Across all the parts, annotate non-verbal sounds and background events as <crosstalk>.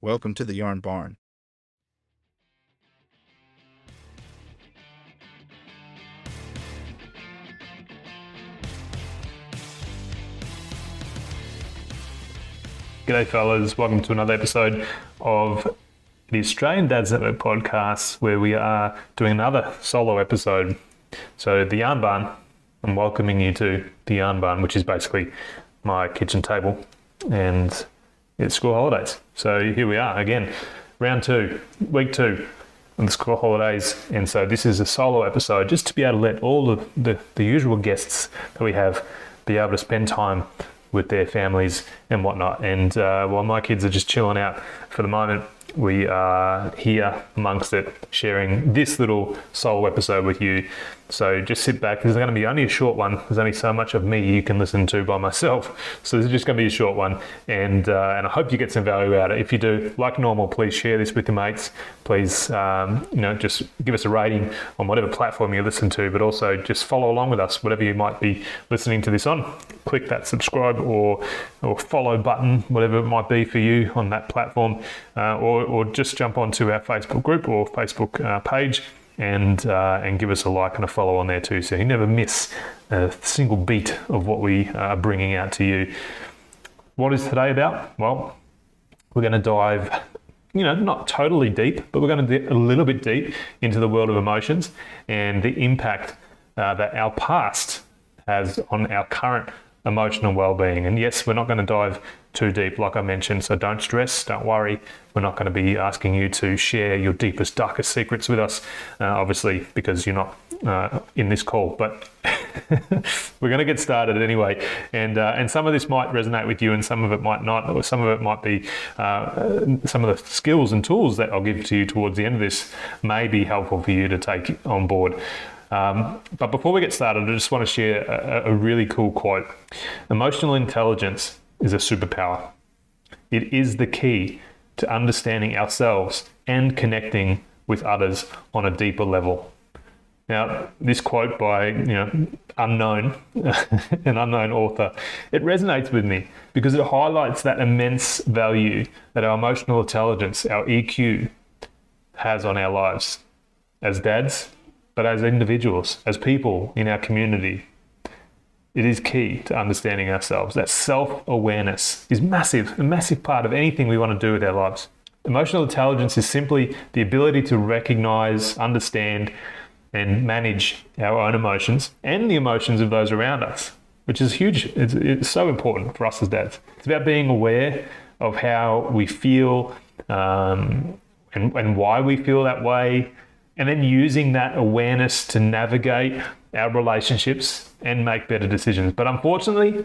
Welcome to the Yarn Barn. G'day, fellas. Welcome to another episode of the Australian Dads Network podcast, where we are doing another solo episode. So, the Yarn Barn, I'm welcoming you to the Yarn Barn, which is basically my kitchen table, and it's school holidays. So, here we are again, round two, week two on the school holidays. And so, this is a solo episode just to be able to let all of the, the usual guests that we have be able to spend time with their families and whatnot. And uh, while my kids are just chilling out for the moment, we are here amongst it, sharing this little solo episode with you. So just sit back. This is going to be only a short one. There's only so much of me you can listen to by myself. So this is just going to be a short one, and uh, and I hope you get some value out of it. If you do, like normal, please share this with your mates. Please, um, you know, just give us a rating on whatever platform you listen to, but also just follow along with us, whatever you might be listening to this on. Click that subscribe or or follow button, whatever it might be for you on that platform, uh, or or just jump onto our Facebook group or Facebook uh, page and uh, and give us a like and a follow on there too, so you never miss a single beat of what we are bringing out to you. What is today about? Well, we're going to dive, you know, not totally deep, but we're going to get a little bit deep into the world of emotions and the impact uh, that our past has on our current emotional well-being. And yes, we're not going to dive too deep, like I mentioned. So don't stress, don't worry. We're not going to be asking you to share your deepest, darkest secrets with us, uh, obviously, because you're not uh, in this call. But <laughs> we're going to get started anyway. And uh, and some of this might resonate with you, and some of it might not. Or some of it might be uh, some of the skills and tools that I'll give to you towards the end of this may be helpful for you to take on board. Um, but before we get started, I just want to share a, a really cool quote. Emotional intelligence is a superpower. It is the key to understanding ourselves and connecting with others on a deeper level. Now, this quote by you know unknown, <laughs> an unknown author, it resonates with me because it highlights that immense value that our emotional intelligence, our EQ, has on our lives as dads, but as individuals, as people in our community. It is key to understanding ourselves. That self awareness is massive, a massive part of anything we want to do with our lives. Emotional intelligence is simply the ability to recognize, understand, and manage our own emotions and the emotions of those around us, which is huge. It's, it's so important for us as dads. It's about being aware of how we feel um, and, and why we feel that way, and then using that awareness to navigate our relationships and make better decisions. But unfortunately,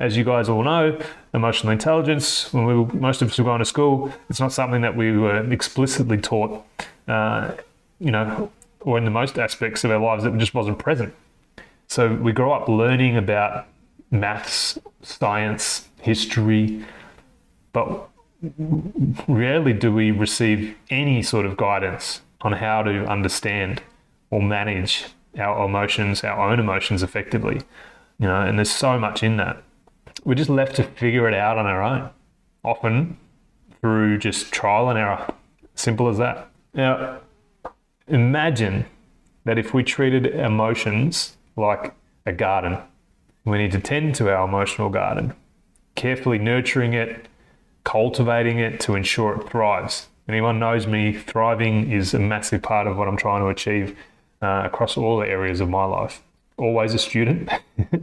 as you guys all know, emotional intelligence, when we were, most of us were going to school, it's not something that we were explicitly taught, uh, you know, or in the most aspects of our lives, it just wasn't present. So we grow up learning about maths, science, history, but rarely do we receive any sort of guidance on how to understand or manage our emotions, our own emotions effectively. You know, and there's so much in that. We're just left to figure it out on our own, often through just trial and error. Simple as that. Now, imagine that if we treated emotions like a garden, we need to tend to our emotional garden, carefully nurturing it, cultivating it to ensure it thrives. Anyone knows me, thriving is a massive part of what I'm trying to achieve uh, across all the areas of my life. Always a student,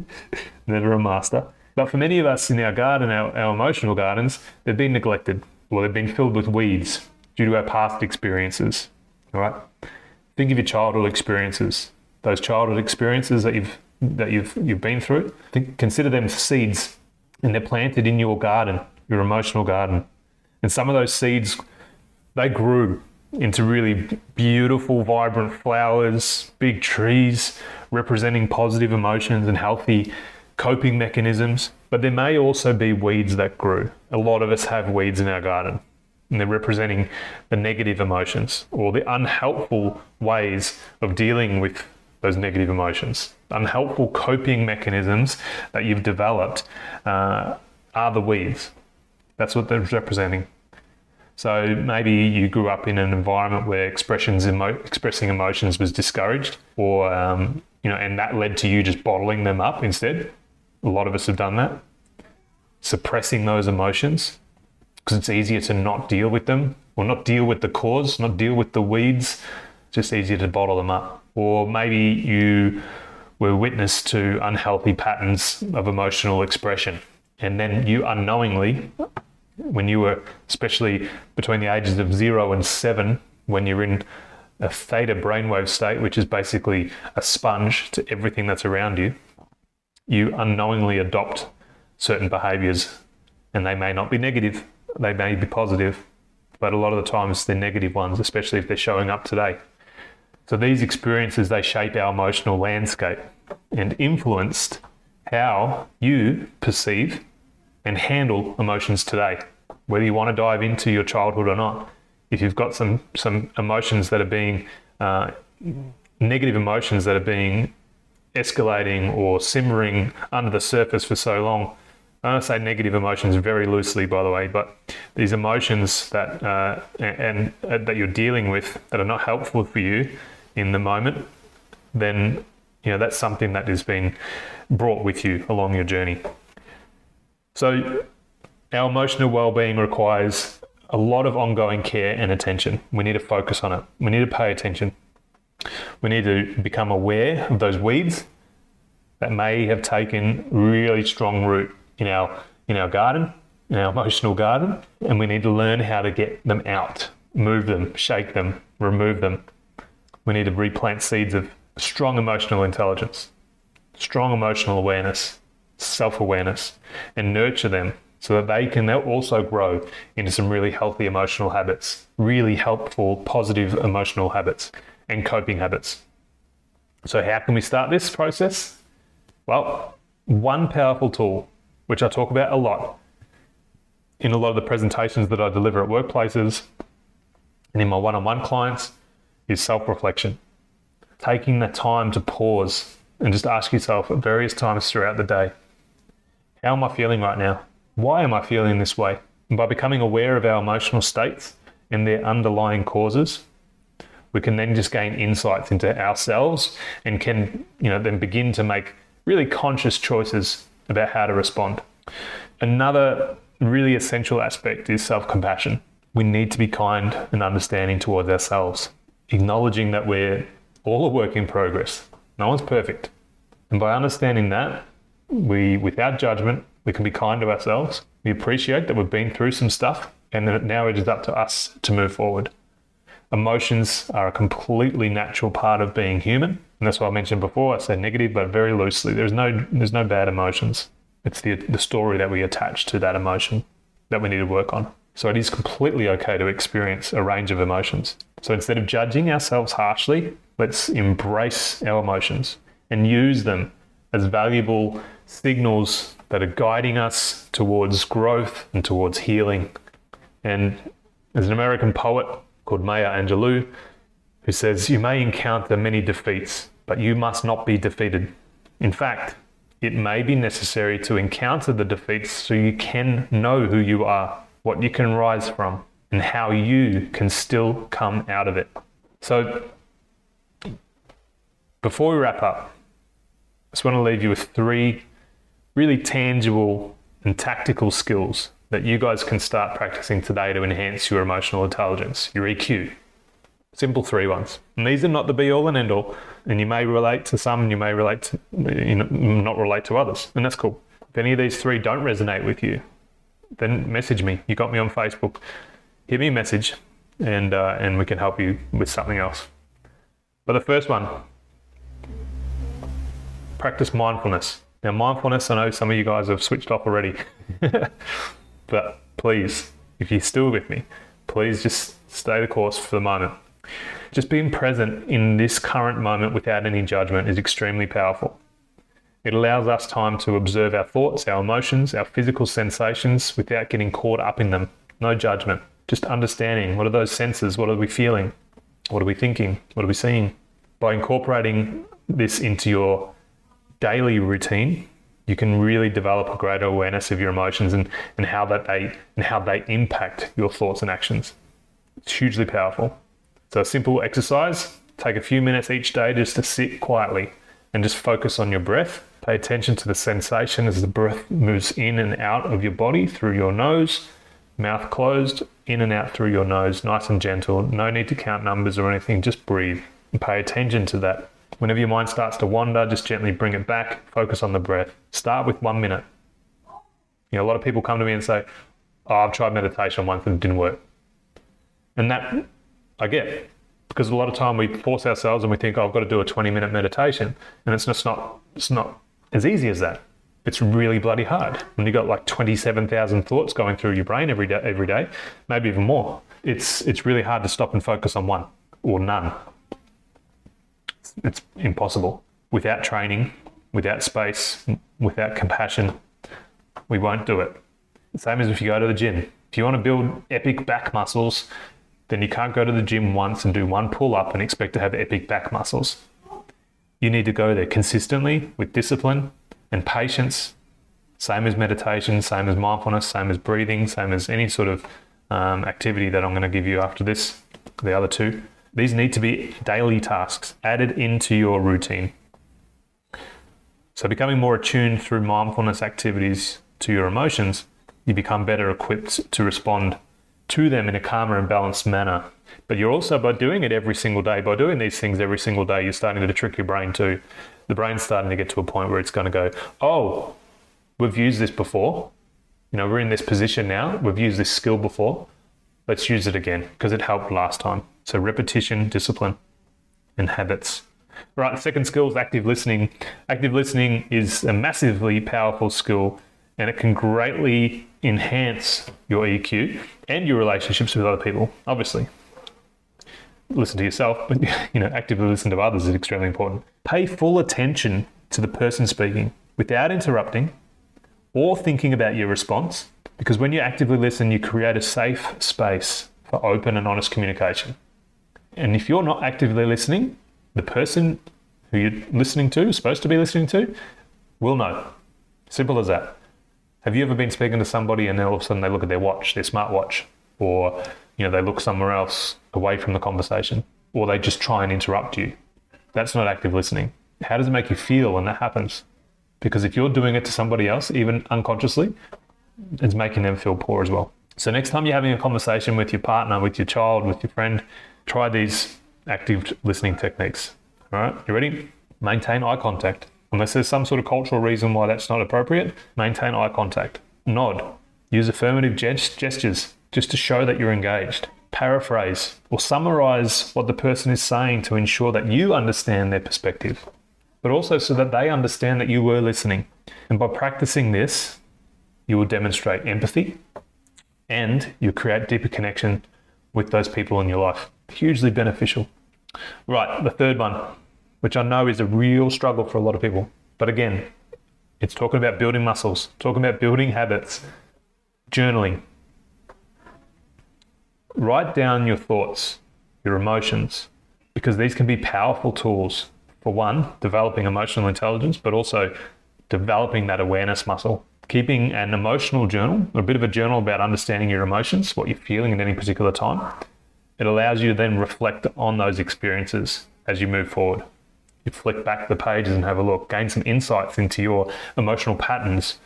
<laughs> never a master. But for many of us in our garden, our, our emotional gardens, they've been neglected or they've been filled with weeds due to our past experiences. All right. Think of your childhood experiences. Those childhood experiences that you've that you've you've been through. Think, consider them seeds, and they're planted in your garden, your emotional garden. And some of those seeds, they grew into really beautiful, vibrant flowers, big trees representing positive emotions and healthy coping mechanisms. But there may also be weeds that grew. A lot of us have weeds in our garden, and they're representing the negative emotions or the unhelpful ways of dealing with those negative emotions. Unhelpful coping mechanisms that you've developed uh, are the weeds. That's what they're representing. So maybe you grew up in an environment where expressions emo- expressing emotions was discouraged, or um, you know, and that led to you just bottling them up instead. A lot of us have done that, suppressing those emotions because it's easier to not deal with them or not deal with the cause, not deal with the weeds. It's just easier to bottle them up. Or maybe you were witness to unhealthy patterns of emotional expression, and then you unknowingly when you were, especially between the ages of zero and seven, when you're in a theta brainwave state, which is basically a sponge to everything that's around you, you unknowingly adopt certain behaviors. And they may not be negative, they may be positive, but a lot of the times they're negative ones, especially if they're showing up today. So these experiences, they shape our emotional landscape and influenced how you perceive and handle emotions today, whether you want to dive into your childhood or not. If you've got some some emotions that are being uh, negative emotions that are being escalating or simmering under the surface for so long. I don't say negative emotions very loosely, by the way, but these emotions that uh, and, and uh, that you're dealing with that are not helpful for you in the moment, then you know that's something that has been brought with you along your journey. So, our emotional well-being requires a lot of ongoing care and attention. We need to focus on it. We need to pay attention. We need to become aware of those weeds that may have taken really strong root in our in our garden, in our emotional garden, and we need to learn how to get them out, move them, shake them, remove them. We need to replant seeds of strong emotional intelligence, strong emotional awareness, self awareness and nurture them so that they can also grow into some really healthy emotional habits, really helpful, positive emotional habits and coping habits. So, how can we start this process? Well, one powerful tool, which I talk about a lot in a lot of the presentations that I deliver at workplaces and in my one on one clients, is self reflection. Taking the time to pause and just ask yourself at various times throughout the day how am I feeling right now? Why am I feeling this way? And by becoming aware of our emotional states and their underlying causes, we can then just gain insights into ourselves and can, you know, then begin to make really conscious choices about how to respond. Another really essential aspect is self compassion. We need to be kind and understanding towards ourselves, acknowledging that we're all a work in progress. No one's perfect. And by understanding that, we, without judgment, we can be kind to ourselves. We appreciate that we've been through some stuff and that now it is up to us to move forward. Emotions are a completely natural part of being human. And that's why I mentioned before, I say negative, but very loosely. There's no, there's no bad emotions. It's the, the story that we attach to that emotion that we need to work on. So it is completely okay to experience a range of emotions. So instead of judging ourselves harshly, let's embrace our emotions and use them as valuable signals that are guiding us towards growth and towards healing. And there's an American poet called Maya Angelou who says, You may encounter many defeats, but you must not be defeated. In fact, it may be necessary to encounter the defeats so you can know who you are, what you can rise from, and how you can still come out of it. So, before we wrap up, I just want to leave you with three really tangible and tactical skills that you guys can start practicing today to enhance your emotional intelligence, your EQ. Simple three ones. And these are not the be all and end all. And you may relate to some and you may relate to, you know, not relate to others. And that's cool. If any of these three don't resonate with you, then message me. You got me on Facebook. Hit me a message and, uh, and we can help you with something else. But the first one practice mindfulness. Now, mindfulness, I know some of you guys have switched off already, <laughs> but please, if you're still with me, please just stay the course for the moment. Just being present in this current moment without any judgment is extremely powerful. It allows us time to observe our thoughts, our emotions, our physical sensations without getting caught up in them. No judgment. Just understanding what are those senses? What are we feeling? What are we thinking? What are we seeing? By incorporating this into your daily routine, you can really develop a greater awareness of your emotions and, and how that they and how they impact your thoughts and actions. It's hugely powerful. So a simple exercise, take a few minutes each day just to sit quietly and just focus on your breath. Pay attention to the sensation as the breath moves in and out of your body through your nose, mouth closed, in and out through your nose, nice and gentle. No need to count numbers or anything, just breathe and pay attention to that. Whenever your mind starts to wander, just gently bring it back, focus on the breath. Start with one minute. You know, a lot of people come to me and say, Oh, I've tried meditation once and it didn't work. And that I get because a lot of time we force ourselves and we think, oh, I've got to do a 20 minute meditation. And it's just not, it's not as easy as that. It's really bloody hard when you've got like 27,000 thoughts going through your brain every day, every day, maybe even more. It's, it's really hard to stop and focus on one or none. It's, impossible. Without training, without space, without compassion, we won't do it. Same as if you go to the gym. If you want to build epic back muscles, then you can't go to the gym once and do one pull up and expect to have epic back muscles. You need to go there consistently with discipline and patience. Same as meditation, same as mindfulness, same as breathing, same as any sort of um, activity that I'm going to give you after this, the other two. These need to be daily tasks added into your routine. So, becoming more attuned through mindfulness activities to your emotions, you become better equipped to respond to them in a calmer and balanced manner. But you're also, by doing it every single day, by doing these things every single day, you're starting to trick your brain too. The brain's starting to get to a point where it's going to go, oh, we've used this before. You know, we're in this position now. We've used this skill before. Let's use it again because it helped last time. So repetition, discipline, and habits. Right, second skill is active listening. Active listening is a massively powerful skill and it can greatly enhance your EQ and your relationships with other people, obviously. Listen to yourself, but <laughs> you know, actively listen to others is extremely important. Pay full attention to the person speaking without interrupting or thinking about your response, because when you actively listen, you create a safe space for open and honest communication. And if you're not actively listening, the person who you're listening to, supposed to be listening to, will know. Simple as that. Have you ever been speaking to somebody and then all of a sudden they look at their watch, their smartwatch, or you know they look somewhere else away from the conversation, or they just try and interrupt you? That's not active listening. How does it make you feel when that happens? Because if you're doing it to somebody else, even unconsciously, it's making them feel poor as well. So next time you're having a conversation with your partner, with your child, with your friend, try these active listening techniques. All right, you ready? Maintain eye contact. Unless there's some sort of cultural reason why that's not appropriate, maintain eye contact. Nod. Use affirmative gestures just to show that you're engaged. Paraphrase or summarize what the person is saying to ensure that you understand their perspective, but also so that they understand that you were listening. And by practicing this, you will demonstrate empathy and you create deeper connection with those people in your life. Hugely beneficial. Right, the third one which I know is a real struggle for a lot of people. But again, it's talking about building muscles, talking about building habits, journaling. Write down your thoughts, your emotions, because these can be powerful tools for one, developing emotional intelligence, but also developing that awareness muscle. Keeping an emotional journal, a bit of a journal about understanding your emotions, what you're feeling at any particular time, it allows you to then reflect on those experiences as you move forward you flick back the pages and have a look, gain some insights into your emotional patterns.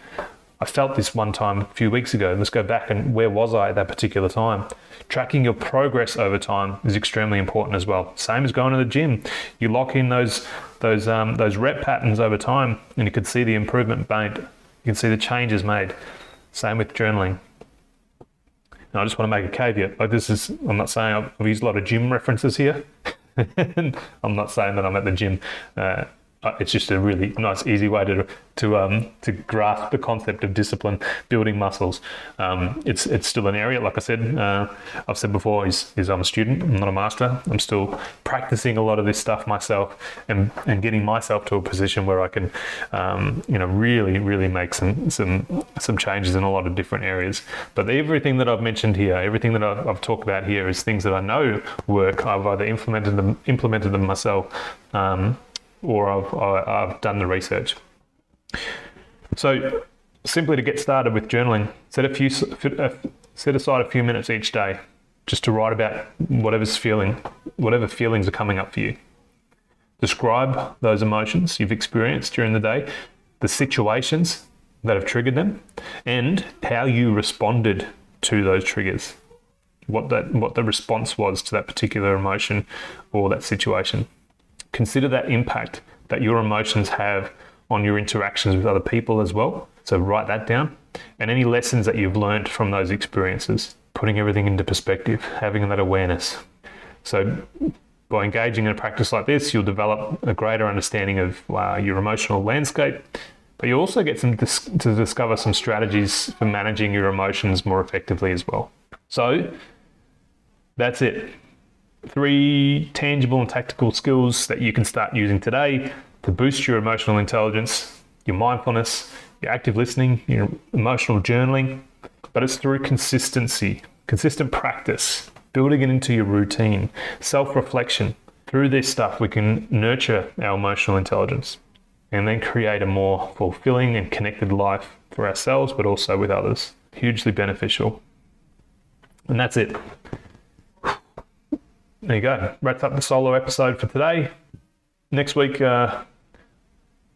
I felt this one time a few weeks ago. Let's go back and where was I at that particular time? Tracking your progress over time is extremely important as well. Same as going to the gym. You lock in those those um, those rep patterns over time, and you can see the improvement made. You can see the changes made. Same with journaling. Now, I just want to make a caveat. Like this is, I'm not saying I've, used a lot of gym references here. <laughs> I'm not saying that I'm at the gym. Uh, it's just a really nice, easy way to to um, to grasp the concept of discipline, building muscles. Um, it's it's still an area, like I said, uh, I've said before, is, is I'm a student, I'm not a master. I'm still practicing a lot of this stuff myself and, and getting myself to a position where I can, um, you know, really really make some some some changes in a lot of different areas. But everything that I've mentioned here, everything that I've, I've talked about here, is things that I know work. I've either implemented them implemented them myself. Um, or I've, I've done the research. So, simply to get started with journaling, set a few uh, set aside a few minutes each day just to write about whatever's feeling, whatever feelings are coming up for you. Describe those emotions you've experienced during the day, the situations that have triggered them, and how you responded to those triggers. What that what the response was to that particular emotion or that situation. Consider that impact that your emotions have on your interactions with other people as well. So write that down. And any lessons that you've learned from those experiences, putting everything into perspective, having that awareness. So by engaging in a practice like this, you'll develop a greater understanding of uh, your emotional landscape, but you also get some dis- to discover some strategies for managing your emotions more effectively as well. So that's it. Three tangible and tactical skills that you can start using today to boost your emotional intelligence, your mindfulness, your active listening, your emotional journaling. But it's through consistency, consistent practice, building it into your routine, self reflection. Through this stuff, we can nurture our emotional intelligence and then create a more fulfilling and connected life for ourselves, but also with others. Hugely beneficial. And that's it. There you go. Wraps up the solo episode for today. Next week, uh,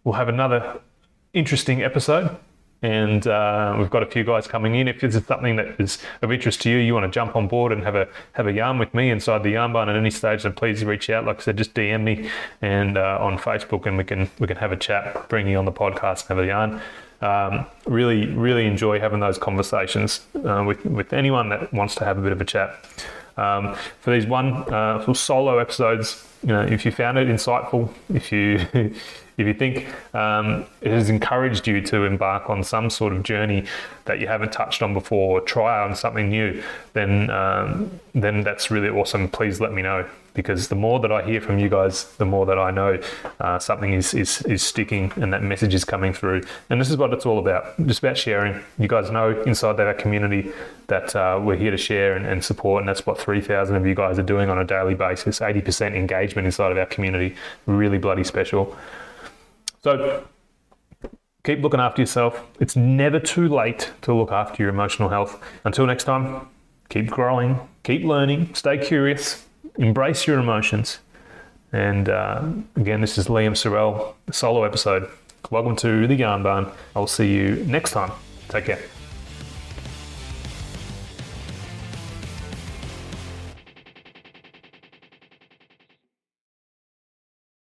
we'll have another interesting episode and uh, we've got a few guys coming in. If this is something that is of interest to you, you want to jump on board and have a have a yarn with me inside the yarn barn at any stage, then please reach out. Like I said, just DM me and uh, on Facebook, and we can we can have a chat, bring you on the podcast, and have a yarn. Um, really, really enjoy having those conversations uh, with with anyone that wants to have a bit of a chat. Um, for these one uh, solo episodes, you know, if you found it insightful, if you <laughs> if you think um, it has encouraged you to embark on some sort of journey that you haven't touched on before, or try on something new, then um, then that's really awesome. Please let me know because the more that I hear from you guys, the more that I know uh, something is, is is sticking and that message is coming through. And this is what it's all about. Just about sharing. You guys know inside that community that uh, we're here to share and, and support, and that's what 3,000 of you guys are doing on a daily basis. 80% engagement inside of our community. Really bloody special. So keep looking after yourself. It's never too late to look after your emotional health. Until next time, keep growing, keep learning, stay curious, embrace your emotions. And uh, again, this is Liam Sorrell, solo episode. Welcome to the Yarn Barn. I'll see you next time. Take care.